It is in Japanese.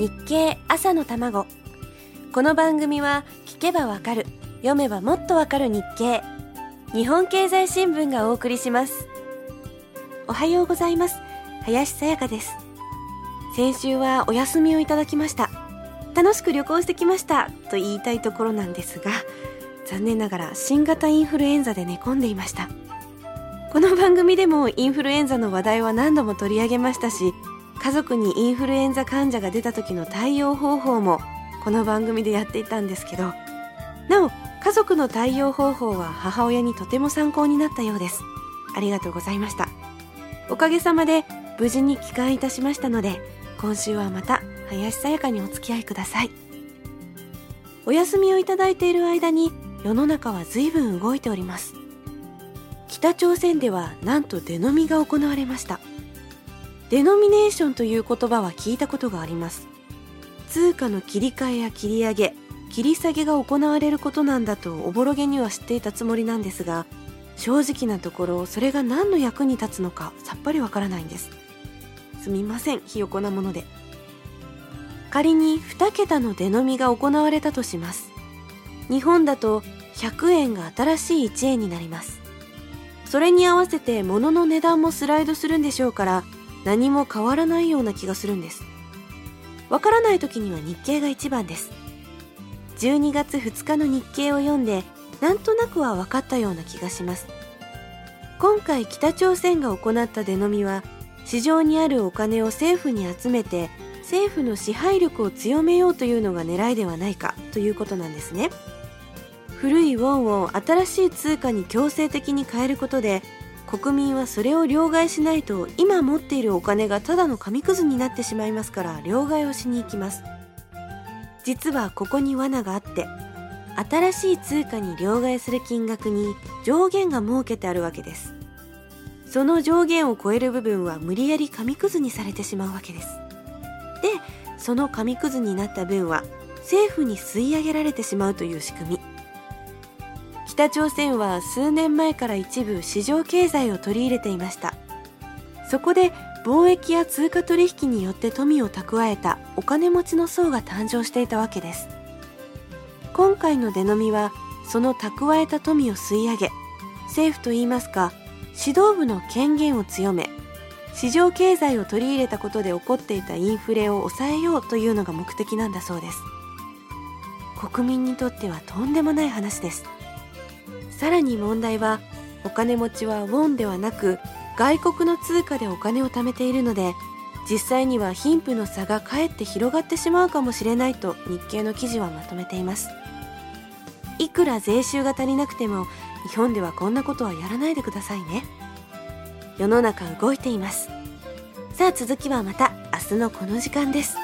日経朝の卵。この番組は聞けばわかる読めばもっとわかる日経。日本経済新聞がお送りします。おはようございます。林さやかです。先週はお休みをいただきました。楽しく旅行してきました。と言いたいところなんですが残念ながら新型インフルエンザで寝込んでいました。この番組でもインフルエンザの話題は何度も取り上げましたし家族にインフルエンザ患者が出た時の対応方法もこの番組でやっていたんですけど。なお家族の対応方法は母親にとても参考になったようです。ありがとうございました。おかげさまで無事に帰還いたしましたので今週はまた林さやかにお付き合いください。お休みをいただいている間に世の中は随分動いております。北朝鮮ではなんと出飲みが行われました。デノミネーションという言葉は聞いたことがあります。通貨の切り替えや切り上げ切り下げが行われることなんだとおぼろげには知っていたつもりなんですが正直なところそれが何の役に立つのかさっぱりわからないんです。すみませんひよこなもので。仮に2桁の出飲みが行われたとします。日本だと100円が新しい1円になります。それに合わせて物の値段もスライドするんでしょうから何も変わらないような気がするんです。わからない時には日経が一番です。12月2日の日経を読んでなんとなくは分かったような気がします。今回北朝鮮が行った出飲みは市場にあるお金を政府に集めて政府の支配力を強めようというのが狙いではないかということなんですね。古いウォンを新しい通貨に強制的に変えることで国民はそれを両替しないと今持っているお金がただの紙くずになってしまいますから両替をしに行きます。実はここに罠があって新しい通貨に両替する金額に上限が設けてあるわけです。その上限を超える部分は無理やり紙くずにされてしまうわけです。でその紙くずになった分は政府に吸い上げられてしまうという仕組み。北朝鮮は数年前から一部市場経済を取り入れていました。そこで貿易や通貨取引によって富を蓄えたお金持ちの層が誕生していたわけです。今回の出飲みはその蓄えた富を吸い上げ政府といいますか指導部の権限を強め市場経済を取り入れたことで起こっていたインフレを抑えようというのが目的なんだそうです。国民にとってはとんでもない話です。さらに問題はお金持ちはウォンではなく外国の通貨でお金を貯めているので実際には貧富の差がかえって広がってしまうかもしれないと日経の記事はまとめています。いくら税収が足りなくても日本ではこんなことはやらないでくださいね。世の中動いています。さあ続きはまた明日のこの時間です。